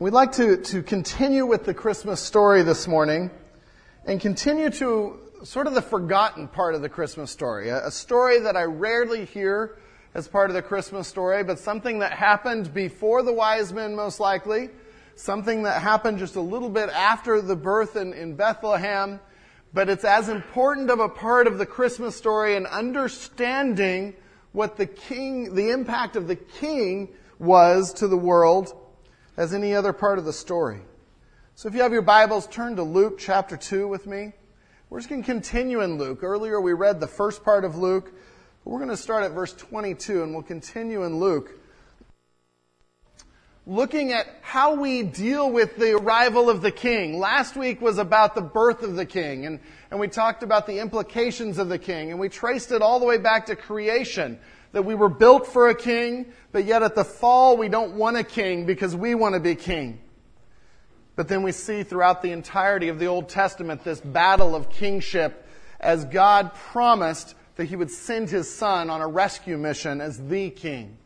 We'd like to, to continue with the Christmas story this morning and continue to sort of the forgotten part of the Christmas story. A, a story that I rarely hear as part of the Christmas story, but something that happened before the wise men, most likely, something that happened just a little bit after the birth in, in Bethlehem, but it's as important of a part of the Christmas story and understanding what the king, the impact of the king was to the world as any other part of the story. So if you have your Bibles, turn to Luke chapter 2 with me. We're just going to continue in Luke. Earlier we read the first part of Luke. But we're going to start at verse 22 and we'll continue in Luke. Looking at how we deal with the arrival of the king. Last week was about the birth of the king and, and we talked about the implications of the king and we traced it all the way back to creation that we were built for a king, but yet at the fall we don't want a king because we want to be king. But then we see throughout the entirety of the Old Testament this battle of kingship as God promised that he would send his son on a rescue mission as the king.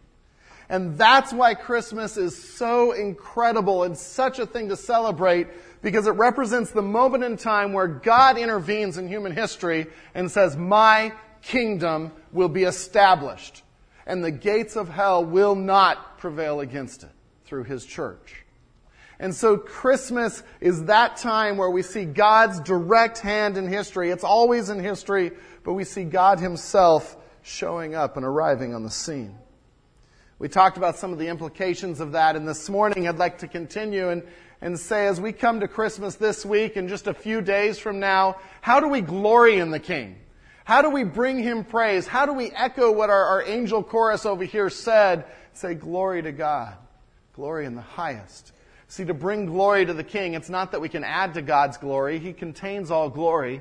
And that's why Christmas is so incredible and such a thing to celebrate because it represents the moment in time where God intervenes in human history and says, my kingdom will be established, and the gates of hell will not prevail against it through his church. And so Christmas is that time where we see God's direct hand in history. It's always in history, but we see God himself showing up and arriving on the scene. We talked about some of the implications of that, and this morning I'd like to continue and, and say as we come to Christmas this week and just a few days from now, how do we glory in the King? How do we bring him praise? How do we echo what our, our angel chorus over here said? Say, glory to God. Glory in the highest. See, to bring glory to the King, it's not that we can add to God's glory. He contains all glory.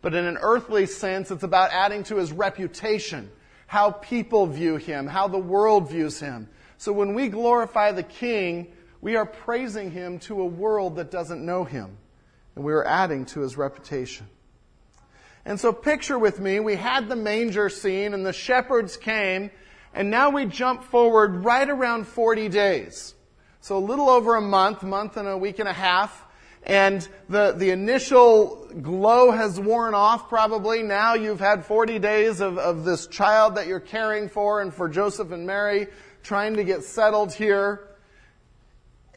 But in an earthly sense, it's about adding to his reputation, how people view him, how the world views him. So when we glorify the King, we are praising him to a world that doesn't know him. And we are adding to his reputation. And so picture with me, we had the manger scene and the shepherds came, and now we jump forward right around 40 days. So a little over a month, month and a week and a half, and the, the initial glow has worn off probably. Now you've had 40 days of, of this child that you're caring for and for Joseph and Mary trying to get settled here.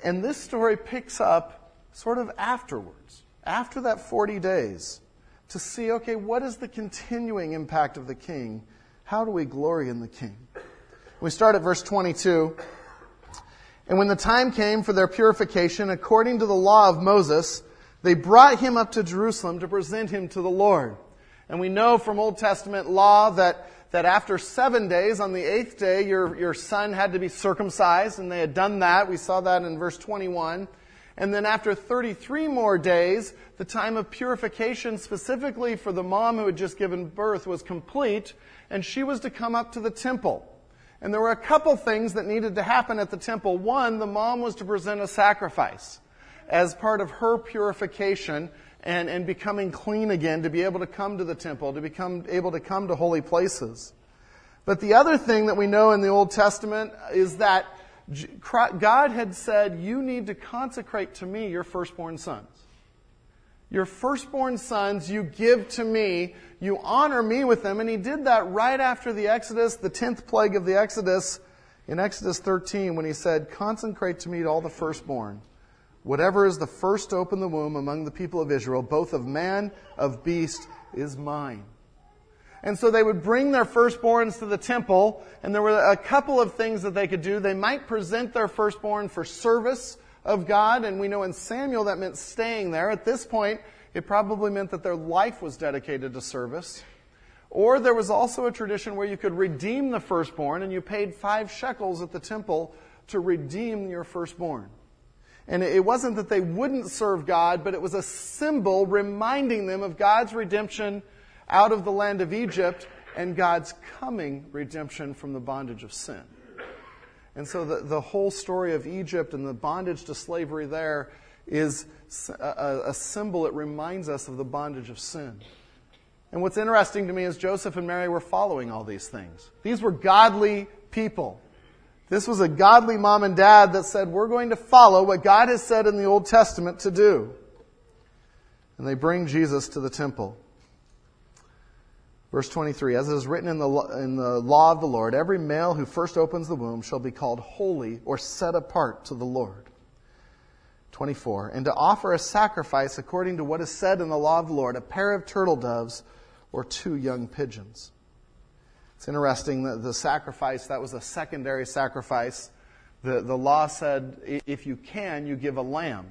And this story picks up sort of afterwards, after that 40 days to see, okay, what is the continuing impact of the king? How do we glory in the king? We start at verse 22. And when the time came for their purification, according to the law of Moses, they brought him up to Jerusalem to present him to the Lord. And we know from Old Testament law that, that after seven days, on the eighth day, your, your son had to be circumcised, and they had done that. We saw that in verse 21. And then after 33 more days, the time of purification specifically for the mom who had just given birth was complete, and she was to come up to the temple. And there were a couple things that needed to happen at the temple. One, the mom was to present a sacrifice as part of her purification and, and becoming clean again to be able to come to the temple, to become able to come to holy places. But the other thing that we know in the Old Testament is that God had said, You need to consecrate to me your firstborn sons. Your firstborn sons you give to me, you honor me with them. And he did that right after the Exodus, the 10th plague of the Exodus, in Exodus 13, when he said, Consecrate to me all the firstborn. Whatever is the first to open the womb among the people of Israel, both of man, of beast, is mine. And so they would bring their firstborns to the temple, and there were a couple of things that they could do. They might present their firstborn for service of God, and we know in Samuel that meant staying there. At this point, it probably meant that their life was dedicated to service. Or there was also a tradition where you could redeem the firstborn, and you paid five shekels at the temple to redeem your firstborn. And it wasn't that they wouldn't serve God, but it was a symbol reminding them of God's redemption out of the land of Egypt and God's coming redemption from the bondage of sin. And so the, the whole story of Egypt and the bondage to slavery there is a, a symbol that reminds us of the bondage of sin. And what's interesting to me is Joseph and Mary were following all these things. These were godly people. This was a godly mom and dad that said, We're going to follow what God has said in the Old Testament to do. And they bring Jesus to the temple. Verse 23 As it is written in the, in the law of the Lord, every male who first opens the womb shall be called holy or set apart to the Lord. 24 And to offer a sacrifice according to what is said in the law of the Lord, a pair of turtle doves or two young pigeons. It's interesting that the sacrifice, that was a secondary sacrifice. The, the law said if you can, you give a lamb.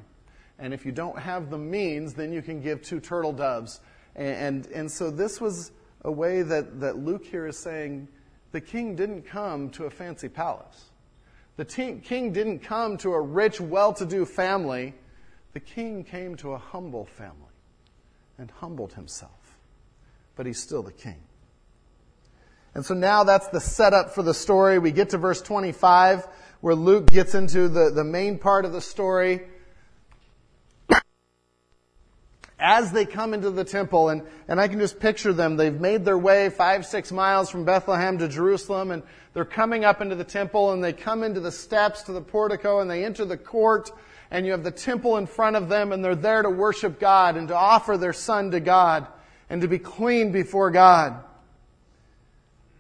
And if you don't have the means, then you can give two turtle doves. And, and, and so this was a way that, that Luke here is saying the king didn't come to a fancy palace. The king didn't come to a rich, well to do family. The king came to a humble family and humbled himself. But he's still the king. And so now that's the setup for the story. We get to verse 25 where Luke gets into the, the main part of the story as they come into the temple, and, and I can just picture them. They've made their way five, six miles from Bethlehem to Jerusalem, and they're coming up into the temple, and they come into the steps to the portico, and they enter the court, and you have the temple in front of them, and they're there to worship God and to offer their son to God and to be clean before God.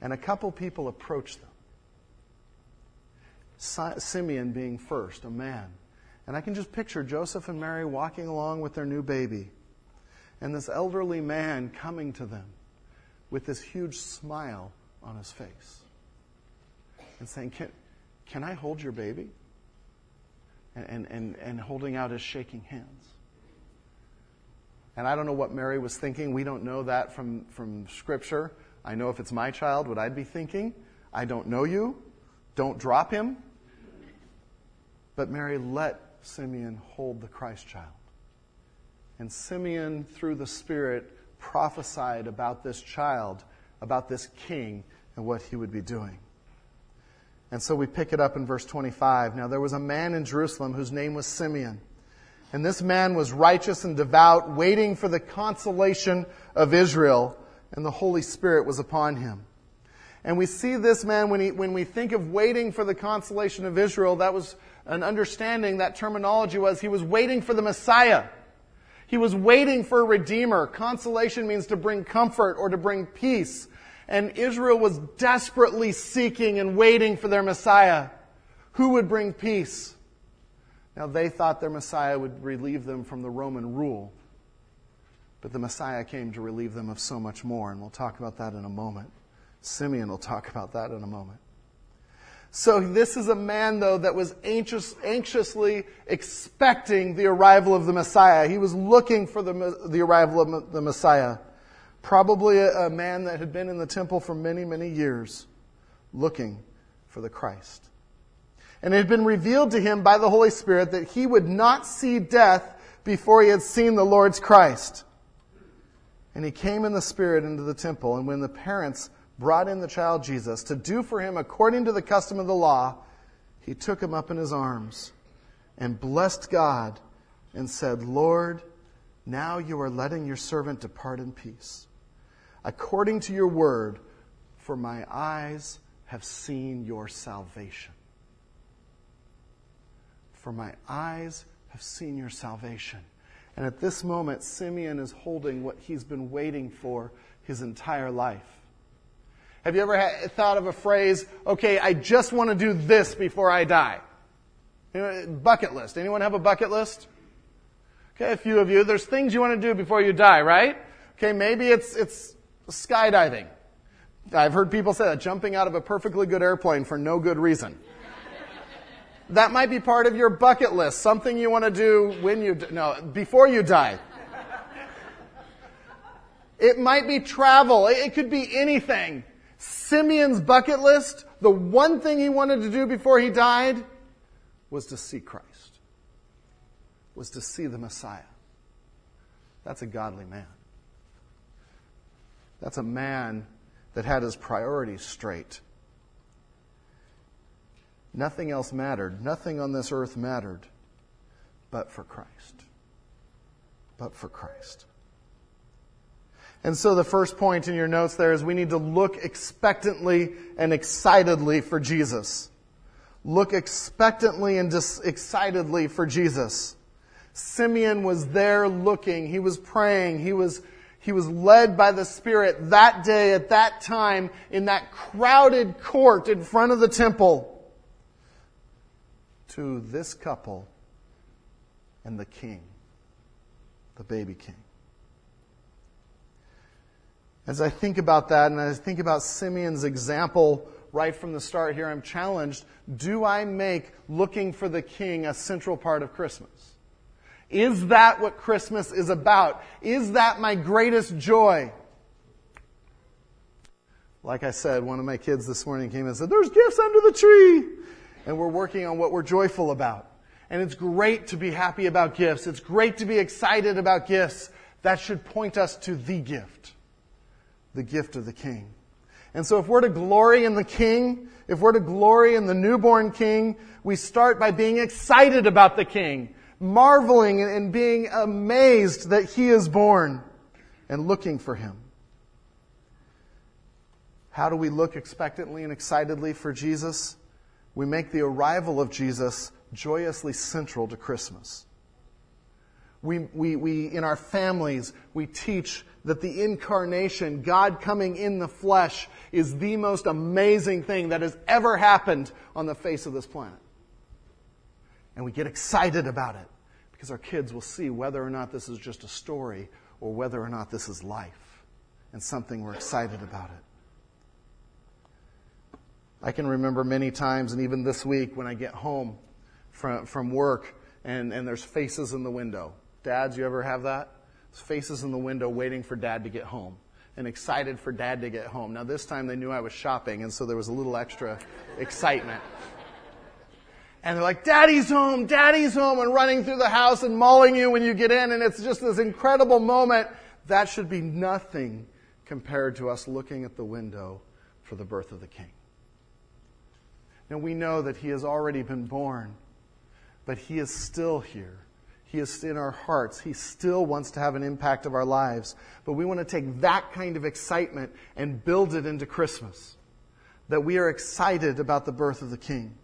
And a couple people approach them. Simeon being first, a man. And I can just picture Joseph and Mary walking along with their new baby and this elderly man coming to them with this huge smile on his face and saying, Can, can I hold your baby? And, and, and holding out his shaking hands. And I don't know what Mary was thinking. We don't know that from, from Scripture. I know if it's my child, what I'd be thinking. I don't know you. Don't drop him. But Mary let Simeon hold the Christ child. And Simeon, through the Spirit, prophesied about this child, about this king, and what he would be doing. And so we pick it up in verse 25. Now there was a man in Jerusalem whose name was Simeon. And this man was righteous and devout, waiting for the consolation of Israel, and the Holy Spirit was upon him. And we see this man, when, he, when we think of waiting for the consolation of Israel, that was an understanding, that terminology was he was waiting for the Messiah. He was waiting for a redeemer. Consolation means to bring comfort or to bring peace. And Israel was desperately seeking and waiting for their Messiah. Who would bring peace? Now, they thought their Messiah would relieve them from the Roman rule. But the Messiah came to relieve them of so much more, and we'll talk about that in a moment. Simeon will talk about that in a moment. So this is a man, though, that was anxious, anxiously expecting the arrival of the Messiah. He was looking for the, the arrival of the Messiah. Probably a, a man that had been in the temple for many, many years, looking for the Christ. And it had been revealed to him by the Holy Spirit that he would not see death before he had seen the Lord's Christ. And he came in the Spirit into the temple, and when the parents brought in the child Jesus to do for him according to the custom of the law, he took him up in his arms and blessed God and said, Lord, now you are letting your servant depart in peace, according to your word, for my eyes have seen your salvation. For my eyes have seen your salvation. And at this moment, Simeon is holding what he's been waiting for his entire life. Have you ever thought of a phrase, okay, I just want to do this before I die? You know, bucket list. Anyone have a bucket list? Okay, a few of you. There's things you want to do before you die, right? Okay, maybe it's, it's skydiving. I've heard people say that, jumping out of a perfectly good airplane for no good reason. that might be part of your bucket list, something you want to do when you, no, before you die. It might be travel. It could be anything. Simeon's bucket list, the one thing he wanted to do before he died was to see Christ, was to see the Messiah. That's a godly man. That's a man that had his priorities straight. Nothing else mattered. Nothing on this earth mattered but for Christ. But for Christ. And so the first point in your notes there is we need to look expectantly and excitedly for Jesus. look expectantly and dis- excitedly for Jesus. Simeon was there looking. He was praying. He was, he was led by the Spirit that day at that time in that crowded court in front of the temple to this couple and the king, the baby king. As I think about that and I think about Simeon's example right from the start here, I'm challenged do I make looking for the king a central part of Christmas? Is that what Christmas is about? Is that my greatest joy? Like I said, one of my kids this morning came and said, There's gifts under the tree. And we're working on what we're joyful about. And it's great to be happy about gifts. It's great to be excited about gifts. That should point us to the gift, the gift of the King. And so if we're to glory in the King, if we're to glory in the newborn King, we start by being excited about the King, marveling and being amazed that He is born and looking for Him. How do we look expectantly and excitedly for Jesus? We make the arrival of Jesus joyously central to Christmas. We, we, we, in our families, we teach that the incarnation, God coming in the flesh, is the most amazing thing that has ever happened on the face of this planet. And we get excited about it because our kids will see whether or not this is just a story or whether or not this is life and something we're excited about it. I can remember many times, and even this week when I get home from, from work and, and there's faces in the window. Dads, you ever have that? Faces in the window waiting for dad to get home and excited for dad to get home. Now, this time they knew I was shopping, and so there was a little extra excitement. And they're like, Daddy's home, Daddy's home, and running through the house and mauling you when you get in, and it's just this incredible moment. That should be nothing compared to us looking at the window for the birth of the King. Now, we know that He has already been born but He is still here. He is in our hearts. He still wants to have an impact of our lives. But we want to take that kind of excitement and build it into Christmas. That we are excited about the birth of the King.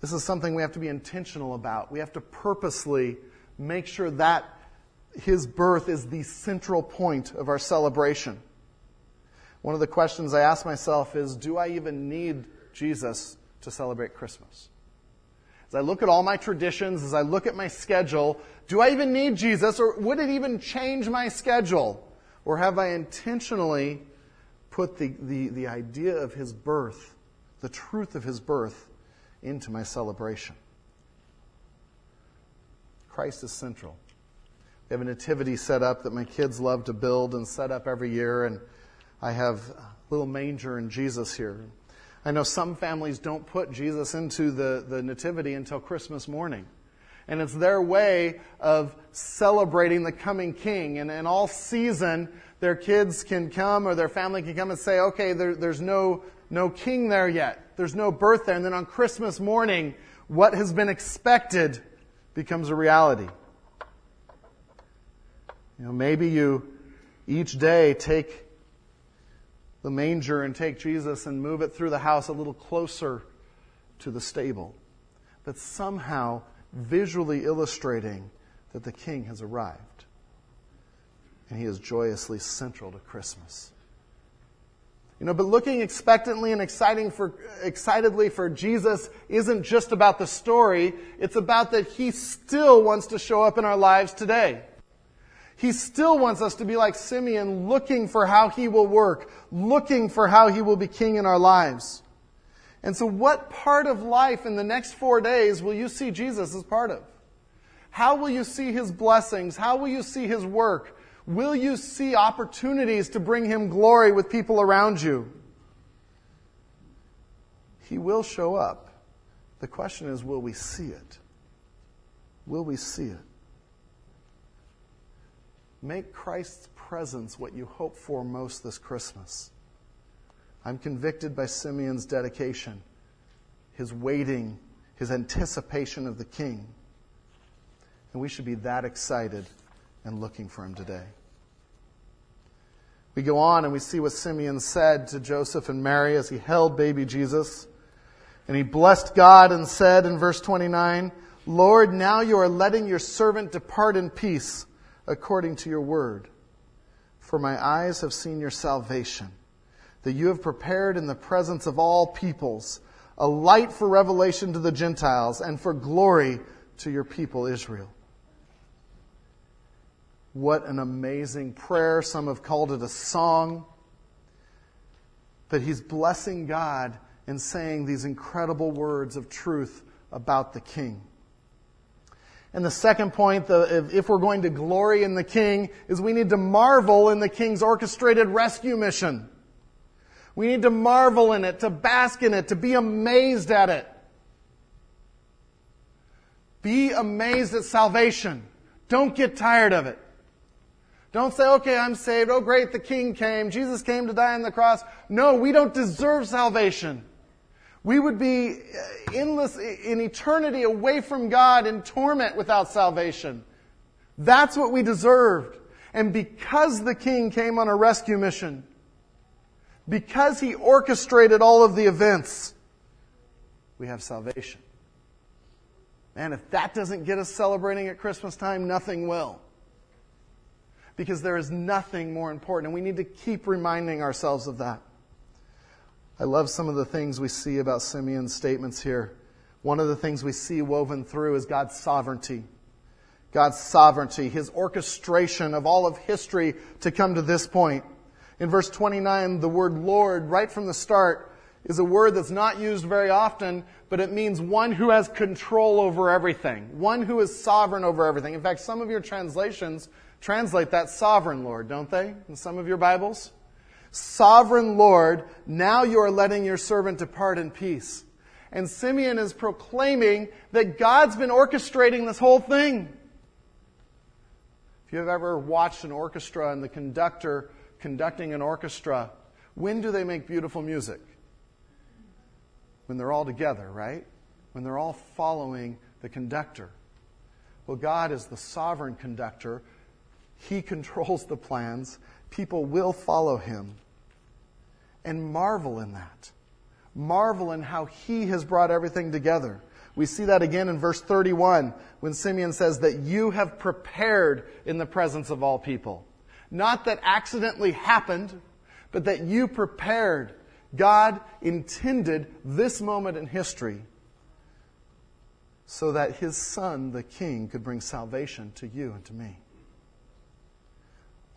This is something we have to be intentional about. We have to purposely make sure that His birth is the central point of our celebration. One of the questions I ask myself is Do I even need Jesus to celebrate Christmas? As I look at all my traditions, as I look at my schedule, do I even need Jesus or would it even change my schedule? Or have I intentionally put the, the, the idea of his birth, the truth of his birth, into my celebration? Christ is central. We have a nativity set up that my kids love to build and set up every year, and I have a little manger and Jesus here. I know some families don't put Jesus into the, the nativity until Christmas morning. And it's their way of celebrating the coming king. And in all season, their kids can come or their family can come and say, okay, there, there's no, no king there yet. There's no birth there. And then on Christmas morning, what has been expected becomes a reality. You know, maybe you each day take the manger and take Jesus and move it through the house a little closer to the stable. But somehow visually illustrating that the king has arrived. And he is joyously central to Christmas. You know, but looking expectantly and exciting for, excitedly for Jesus isn't just about the story. It's about that he still wants to show up in our lives today. He still wants us to be like Simeon, looking for how he will work, looking for how he will be king in our lives. And so, what part of life in the next four days will you see Jesus as part of? How will you see his blessings? How will you see his work? Will you see opportunities to bring him glory with people around you? He will show up. The question is, will we see it? Will we see it? Make Christ's presence what you hope for most this Christmas. I'm convicted by Simeon's dedication, his waiting, his anticipation of the King. And we should be that excited and looking for him today. We go on and we see what Simeon said to Joseph and Mary as he held baby Jesus. And he blessed God and said in verse 29, Lord, now you are letting your servant depart in peace according to your word. For my eyes have seen your salvation, that you have prepared in the presence of all peoples a light for revelation to the Gentiles and for glory to your people Israel. What an amazing prayer. Some have called it a song. But he's blessing God and saying these incredible words of truth about the king. And the second point, if we're going to glory in the king, is we need to marvel in the king's orchestrated rescue mission. We need to marvel in it, to bask in it, to be amazed at it. Be amazed at salvation. Don't get tired of it. Don't say, okay, I'm saved. Oh, great, the king came. Jesus came to die on the cross. No, we don't deserve salvation. We would be uh, endless in eternity away from God in torment without salvation. That's what we deserved. And because the king came on a rescue mission, because he orchestrated all of the events, we have salvation. Man, if that doesn't get us celebrating at Christmas time, nothing will. Because there is nothing more important, and we need to keep reminding ourselves of that. I love some of the things we see about Simeon's statements here. One of the things we see woven through is God's sovereignty. God's sovereignty, His orchestration of all of history to come to this point. In verse 29, the word Lord, right from the start, is a word that's not used very often, but it means one who has control over everything, one who is sovereign over everything. In fact, some of your translations translate that sovereign Lord, don't they? In some of your Bibles? Sovereign Lord, now you are letting your servant depart in peace. And Simeon is proclaiming that God's been orchestrating this whole thing. If you've ever watched an orchestra and the conductor conducting an orchestra, when do they make beautiful music? When they're all together, right? When they're all following the conductor. Well, God is the sovereign conductor. He controls the plans people will follow him. And marvel in that. Marvel in how he has brought everything together. We see that again in verse 31 when Simeon says that you have prepared in the presence of all people. Not that accidentally happened, but that you prepared. God intended this moment in history so that his son, the king, could bring salvation to you and to me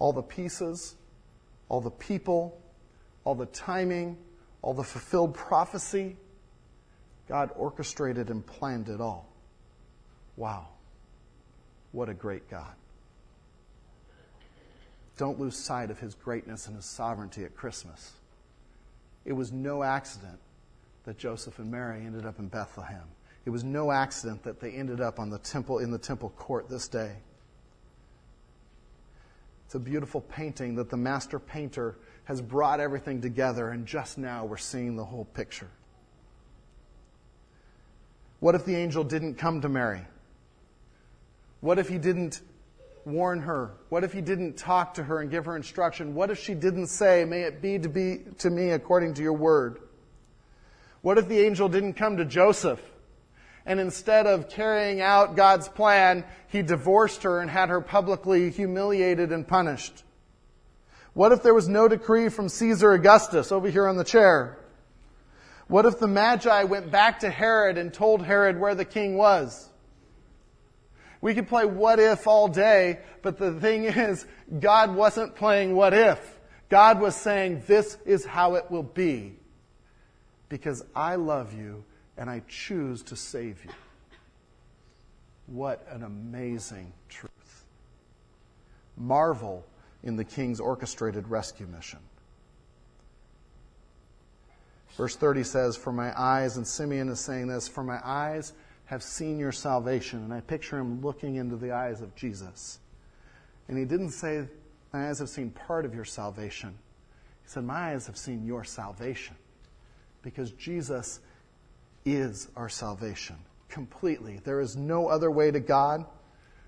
all the pieces, all the people, all the timing, all the fulfilled prophecy. God orchestrated and planned it all. Wow. What a great God. Don't lose sight of his greatness and his sovereignty at Christmas. It was no accident that Joseph and Mary ended up in Bethlehem. It was no accident that they ended up on the temple in the temple court this day. It's a beautiful painting that the master painter has brought everything together, and just now we're seeing the whole picture. What if the angel didn't come to Mary? What if he didn't warn her? What if he didn't talk to her and give her instruction? What if she didn't say, May it be to, be to me according to your word? What if the angel didn't come to Joseph and instead of carrying out God's plan, he divorced her and had her publicly humiliated and punished? What if there was no decree from Caesar Augustus over here on the chair? What if the Magi went back to Herod and told Herod where the king was? We could play what if all day, but the thing is, God wasn't playing what if. God was saying, this is how it will be. Because I love you and I choose to save you. What an amazing truth. Marvel in the king's orchestrated rescue mission. Verse 30 says, For my eyes, and Simeon is saying this, for my eyes have seen your salvation. And I picture him looking into the eyes of Jesus. And he didn't say, My eyes have seen part of your salvation. He said, My eyes have seen your salvation. Because Jesus is our salvation completely. There is no other way to God.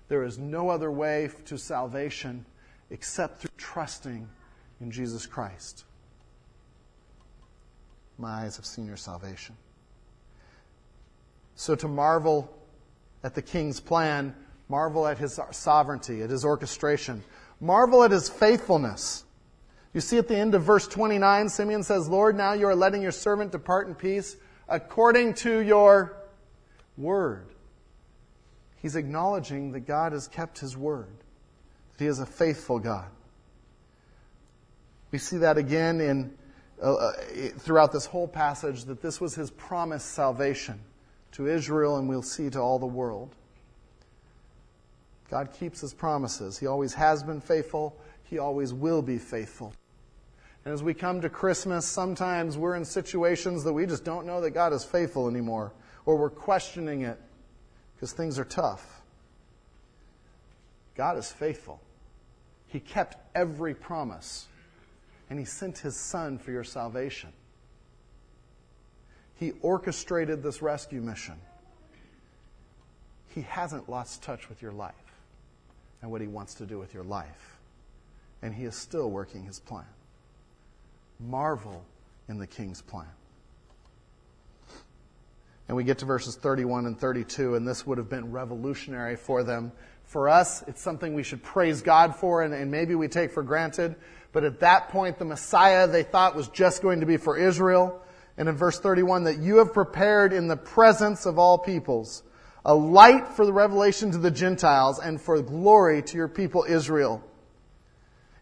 There is no other way to salvation except through trusting in Jesus Christ. My eyes have seen your salvation. So to marvel at the king's plan, marvel at his sovereignty, at his orchestration, marvel at his faithfulness. You see at the end of verse 29, Simeon says, Lord, now you are letting your servant depart in peace according to your word. He's acknowledging that God has kept his word, that he is a faithful God. We see that again in, uh, uh throughout this whole passage that this was his promised salvation to Israel, and we'll see to all the world. God keeps his promises. He always has been faithful, he always will be faithful. And as we come to Christmas, sometimes we're in situations that we just don't know that God is faithful anymore, or we're questioning it because things are tough. God is faithful. He kept every promise, and He sent His Son for your salvation. He orchestrated this rescue mission. He hasn't lost touch with your life and what He wants to do with your life. And He is still working His plan marvel in the king's plan. And we get to verses 31 and 32, and this would have been revolutionary for them. For us, it's something we should praise God for and, and, maybe we take for granted. But at that point, the Messiah they thought was just going to be for Israel. And in verse 31, that you have prepared in the presence of all peoples a light for the revelation to the Gentiles and for glory to your people Israel.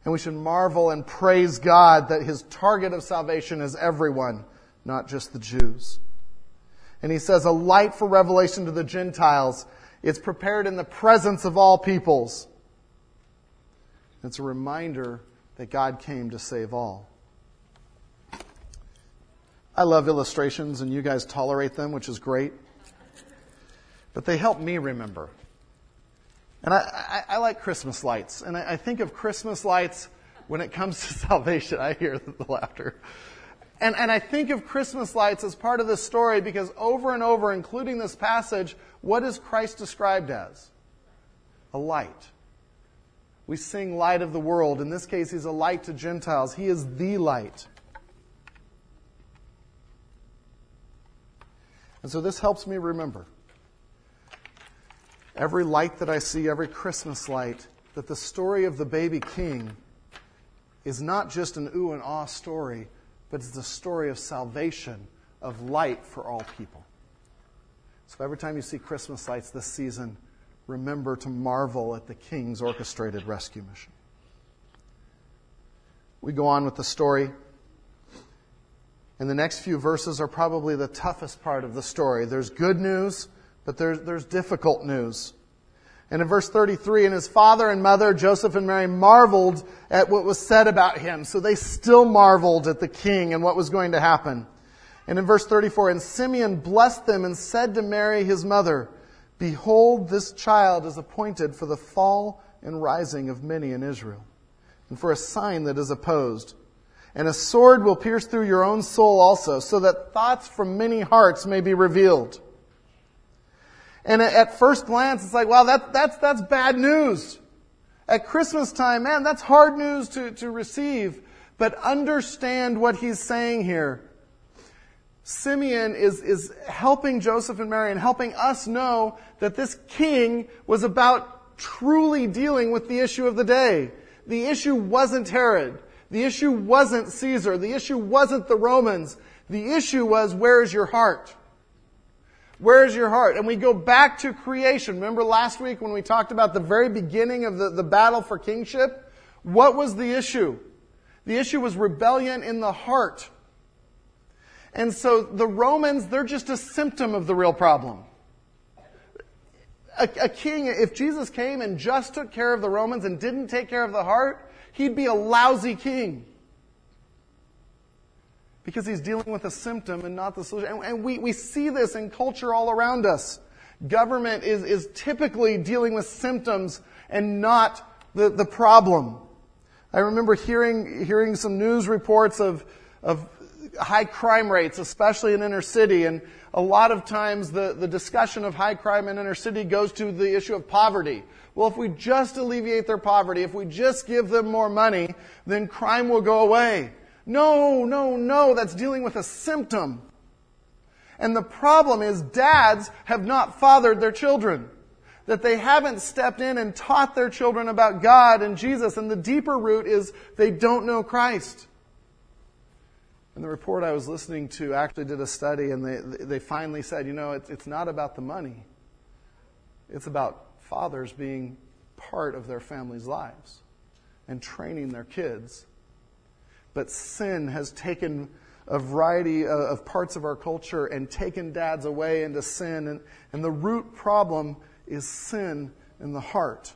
And we should marvel and praise God that his target of salvation is everyone, not just the Jews. And he says, a light for revelation to the Gentiles. It's prepared in the presence of all peoples. It's a reminder that God came to save all. I love illustrations, and you guys tolerate them, which is great. But they help me remember. And I, I, I like Christmas lights. And I, I, think of Christmas lights when it comes to salvation. I hear the laughter. And, and I think of Christmas lights as part of this story because over and over, including this passage, what is Christ described as? A light. We sing light of the world. In this case, he's a light to Gentiles. He is the light. And so this helps me remember every light that I see, every Christmas light, that the story of the baby king is not just an ooh and ah story, but it's the story of salvation, of light for all people. So every time you see Christmas lights this season, remember to marvel at the king's orchestrated rescue mission. We go on with the story. And the next few verses are probably the toughest part of the story. There's good news but there's, there's difficult news. And in verse 33, and his father and mother, Joseph and Mary, marveled at what was said about him. So they still marveled at the king and what was going to happen. And in verse 34, and Simeon blessed them and said to Mary, his mother, Behold, this child is appointed for the fall and rising of many in Israel, and for a sign that is opposed. And a sword will pierce through your own soul also, so that thoughts from many hearts may be revealed. And at first glance, it's like, wow, that, that's, that's bad news. At Christmas time, man, that's hard news to, to receive. But understand what he's saying here. Simeon is, is helping Joseph and Mary and helping us know that this king was about truly dealing with the issue of the day. The issue wasn't Herod. The issue wasn't Caesar. The issue wasn't the Romans. The issue was, where is your heart? Where's your heart? And we go back to creation. Remember last week when we talked about the very beginning of the, the battle for kingship? What was the issue? The issue was rebellion in the heart. And so the Romans, they're just a symptom of the real problem. A, a, king, if Jesus came and just took care of the Romans and didn't take care of the heart, he'd be a lousy king because he's dealing with a symptom and not the solution. And, and we, we see this in culture all around us. Government is, is typically dealing with symptoms and not the, the problem. I remember hearing, hearing some news reports of, of high crime rates, especially in inner city, and a lot of times the, the discussion of high crime in inner city goes to the issue of poverty. Well, if we just alleviate their poverty, if we just give them more money, then crime will go away. No, no, no, that's dealing with a symptom. And the problem is dads have not fathered their children. That they haven't stepped in and taught their children about God and Jesus. And the deeper root is they don't know Christ. And the report I was listening to actually did a study, and they, they finally said, you know, it's, it's not about the money. It's about fathers being part of their families' lives and training their kids. But sin has taken a variety of parts of our culture and taken dads away into sin. And, and the root problem is sin in the heart.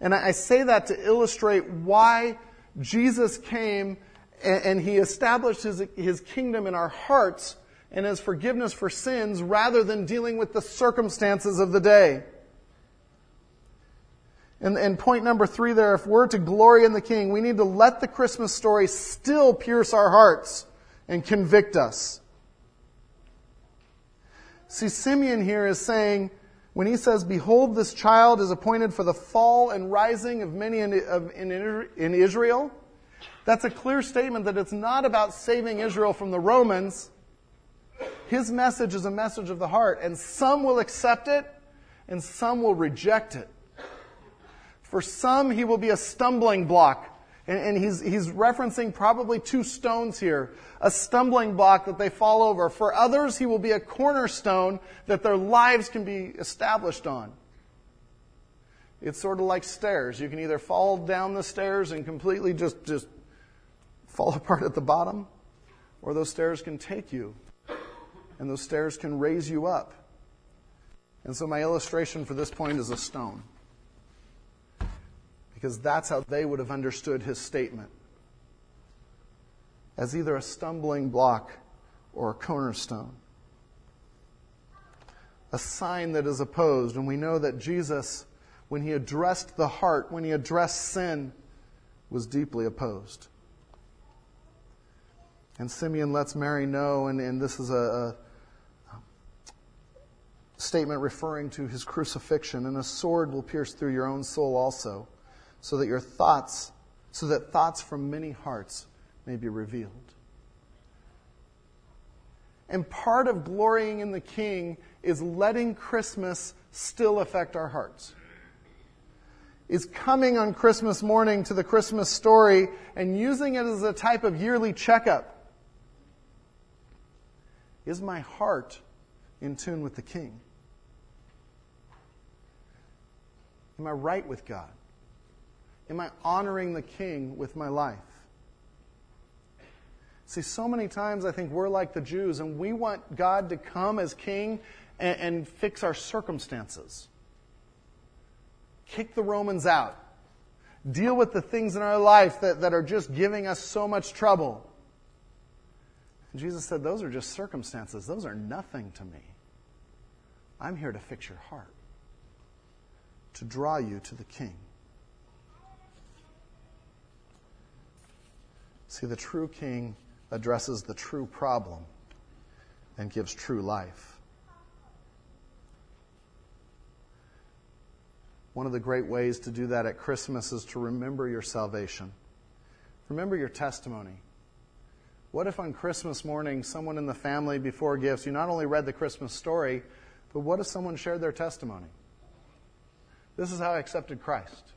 And I, say that to illustrate why Jesus came and, and he established his, his kingdom in our hearts and his forgiveness for sins rather than dealing with the circumstances of the day. And, and point number three there, if we're to glory in the King, we need to let the Christmas story still pierce our hearts and convict us. See, Simeon here is saying, when he says, Behold, this child is appointed for the fall and rising of many in, of, in, in Israel, that's a clear statement that it's not about saving Israel from the Romans. His message is a message of the heart, and some will accept it, and some will reject it. For some, he will be a stumbling block. And, and, he's, he's referencing probably two stones here a stumbling block that they fall over. For others, he will be a cornerstone that their lives can be established on. It's sort of like stairs. You can either fall down the stairs and completely just, just fall apart at the bottom, or those stairs can take you, and those stairs can raise you up. And so, my illustration for this point is a stone because that's how they would have understood his statement as either a stumbling block or a cornerstone. A sign that is opposed. And we know that Jesus, when he addressed the heart, when he addressed sin, was deeply opposed. And Simeon lets Mary know, and, and this is a, a statement referring to his crucifixion, and a sword will pierce through your own soul also so that your thoughts, so that thoughts from many hearts may be revealed. And part of glorying in the King is letting Christmas still affect our hearts. Is coming on Christmas morning to the Christmas story and using it as a type of yearly checkup. Is my heart in tune with the King? Am I right with God? Am I honoring the king with my life? See, so many times I think we're like the Jews and we want God to come as king and, and fix our circumstances. Kick the Romans out. Deal with the things in our life that, that are just giving us so much trouble. And Jesus said, Those are just circumstances. Those are nothing to me. I'm here to fix your heart, to draw you to the King. See, the true king addresses the true problem and gives true life. One of the great ways to do that at Christmas is to remember your salvation. Remember your testimony. What if on Christmas morning, someone in the family before gifts, you not only read the Christmas story, but what if someone shared their testimony? This is how I accepted Christ.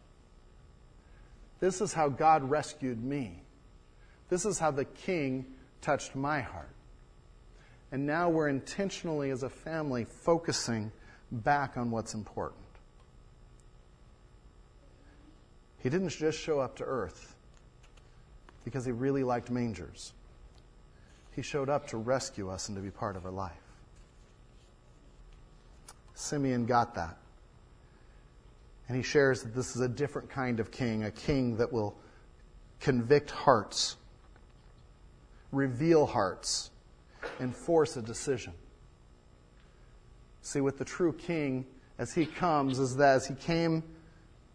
This is how God rescued me. This is how the king touched my heart. And now we're intentionally, as a family, focusing back on what's important. He didn't just show up to earth because he really liked mangers. He showed up to rescue us and to be part of our life. Simeon got that. And he shares that this is a different kind of king, a king that will convict hearts reveal hearts, and force a decision. See, with the true king, as he comes, is that as he came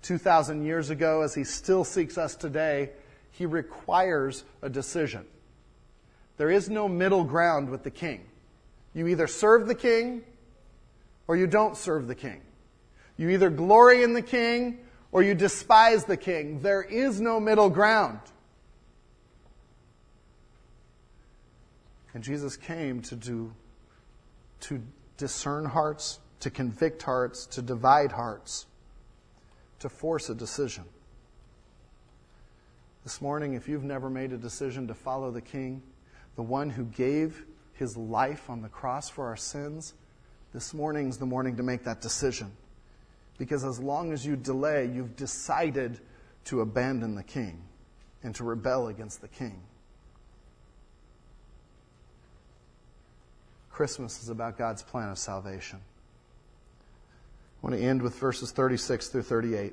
2,000 years ago, as he still seeks us today, he requires a decision. There is no middle ground with the king. You either serve the king or you don't serve the king. You either glory in the king or you despise the king. There is no middle ground. And Jesus came to do to discern hearts, to convict hearts, to divide hearts, to force a decision. This morning, if you've never made a decision to follow the King, the one who gave his life on the cross for our sins, this morning is the morning to make that decision. Because as long as you delay, you've decided to abandon the King and to rebel against the King. Christmas is about God's plan of salvation. I want to end with verses 36 through 38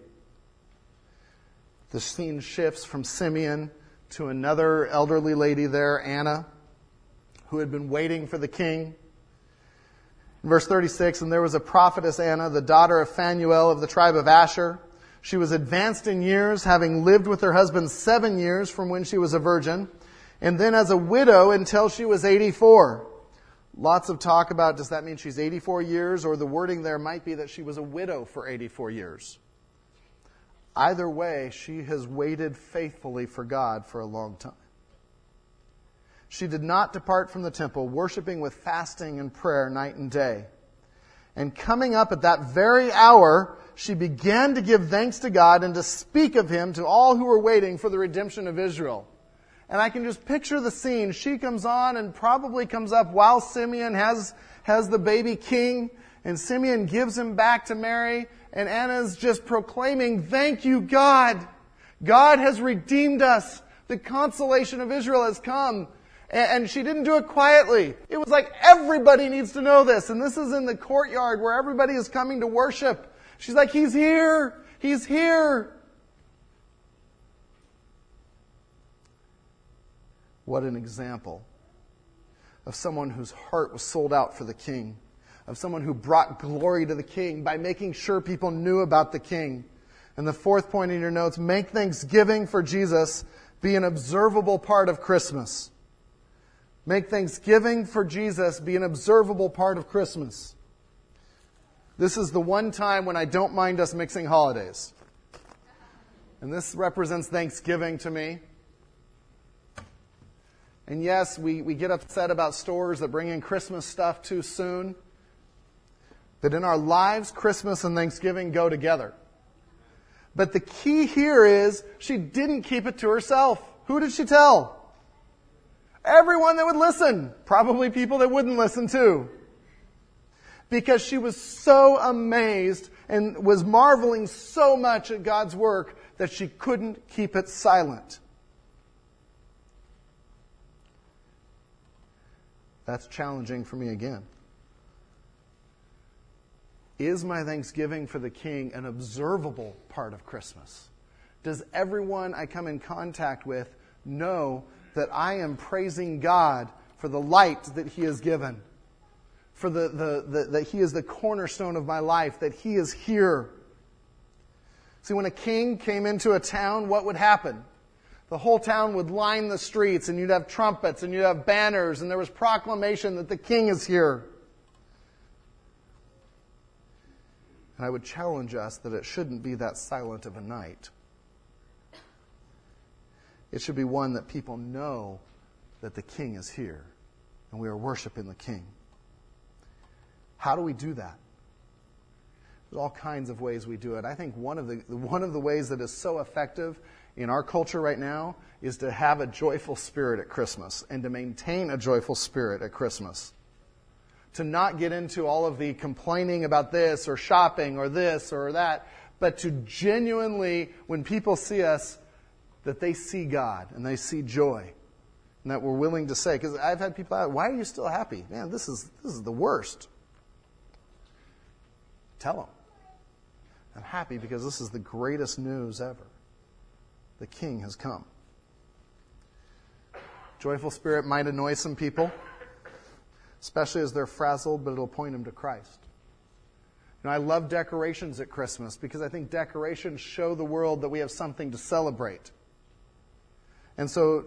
the scene shifts from Simeon to another elderly lady there, Anna, who had been waiting for the king. In verse 36, and there was a prophetess Anna, the daughter of Phanuel of the tribe of Asher. She was advanced in years, having lived with her husband seven years from when she was a virgin, and then as a widow until she was 84. Lots of talk about does that mean she's 84 years, or the wording there might be that she was a widow for 84 years. Either way, she has waited faithfully for God for a long time. She did not depart from the temple, worshiping with fasting and prayer night and day. And coming up at that very hour, she began to give thanks to God and to speak of Him to all who were waiting for the redemption of Israel. And I can just picture the scene. She comes on and probably comes up while Simeon has, has the baby king, and Simeon gives him back to Mary, and Anna's just proclaiming, thank you, God. God has redeemed us. The consolation of Israel has come. And she didn't do it quietly. It was like everybody needs to know this. And this is in the courtyard where everybody is coming to worship. She's like, He's here. He's here. What an example of someone whose heart was sold out for the king of someone who brought glory to the king by making sure people knew about the king. And the fourth point in your notes make thanksgiving for Jesus be an observable part of Christmas. Make thanksgiving for Jesus be an observable part of Christmas. This is the one time when I don't mind us mixing holidays. And this represents Thanksgiving to me. And yes, we, we get upset about stores that bring in Christmas stuff too soon that in our lives, Christmas and Thanksgiving go together. But the key here is she didn't keep it to herself. Who did she tell? Everyone that would listen. Probably people that wouldn't listen too. Because she was so amazed and was marveling so much at God's work that she couldn't keep it silent. That's challenging for me again. Is my thanksgiving for the King an observable part of Christmas? Does everyone I come in contact with know that I am praising God for the light that He has given, for the, the, the, that He is the cornerstone of my life, that He is here? See, when a king came into a town, what would happen? The whole town would line the streets, and you'd have trumpets, and you'd have banners, and there was proclamation that the king is here. And I would challenge us that it shouldn't be that silent of a night. It should be one that people know that the King is here and we are worshiping the King. How do we do that? There's all kinds of ways we do it. I think one of the, one of the ways that is so effective in our culture right now is to have a joyful spirit at Christmas and to maintain a joyful spirit at Christmas to not get into all of the complaining about this or shopping or this or that, but to genuinely, when people see us, that they see God and they see joy. And that we're willing to say, because I've had people ask, why are you still happy? Man, this is, this is the worst. Tell them. I'm happy because this is the greatest news ever. The King has come. Joyful spirit might annoy some people especially as they're frazzled, but it'll point them to Christ. You know, I love decorations at Christmas because I think decorations show the world that we have something to celebrate. And so,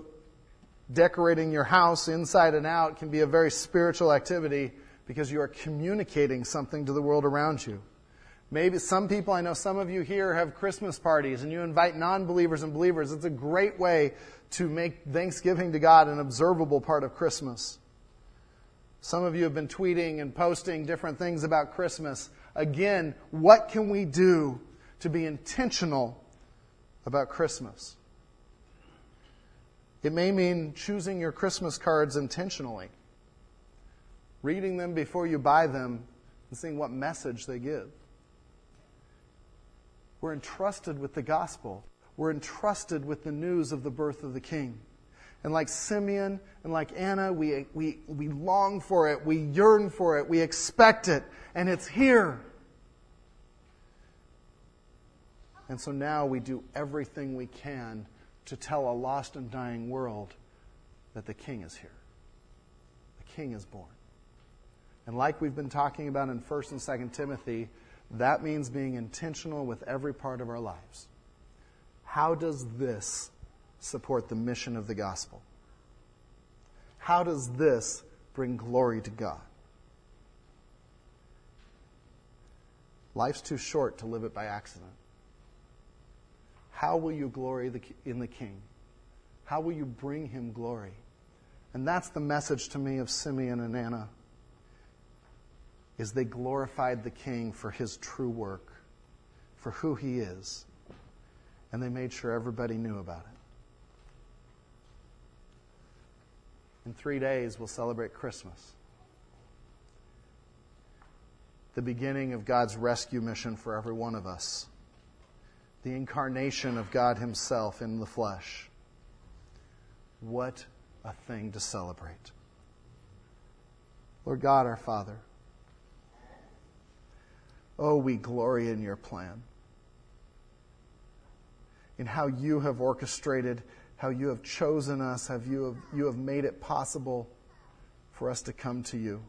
decorating your house inside and out can be a very spiritual activity because you are communicating something to the world around you. Maybe some people, I know some of you here have Christmas parties and you invite non believers and believers. It's a great way to make Thanksgiving to God an observable part of Christmas. Some of you have been tweeting and posting different things about Christmas. Again, what can we do to be intentional about Christmas? It may mean choosing your Christmas cards intentionally, reading them before you buy them, and seeing what message they give. We're entrusted with the gospel. We're entrusted with the news of the birth of the King. And like Simeon and like Anna, we, we, we long for it, we yearn for it, we expect it, and it's here. And so now we do everything we can to tell a lost and dying world that the King is here. The King is born. And like we've been talking about in 1st and 2nd Timothy, that means being intentional with every part of our lives. How does this support the mission of the gospel? How does this bring glory to God? Life's too short to live it by accident. How will you glory in the King? How will you bring him glory? And that's the message to me of Simeon and Anna is they glorified the king for his true work, for who he is, and they made sure everybody knew about it. In 3 days we'll celebrate Christmas. The beginning of God's rescue mission for every one of us the incarnation of God Himself in the flesh. What a thing to celebrate. Lord God, our Father, oh, we glory in your plan, in how you have orchestrated, how you have chosen us, how you have, you have made it possible for us to come to you.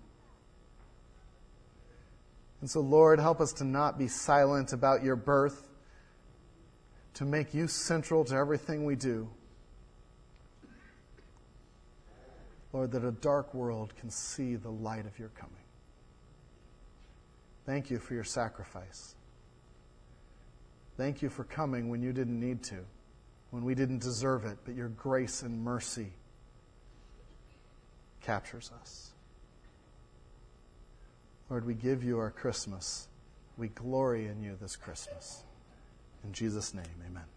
And so, Lord, help us to not be silent about your birth to make you central to everything we do. Lord, that a dark world can see the light of your coming. Thank you for your sacrifice. Thank you for coming when you didn't need to, when we didn't deserve it, but your grace and mercy captures us. Lord, we give you our Christmas. We glory in you this Christmas. In Jesus' name, amen.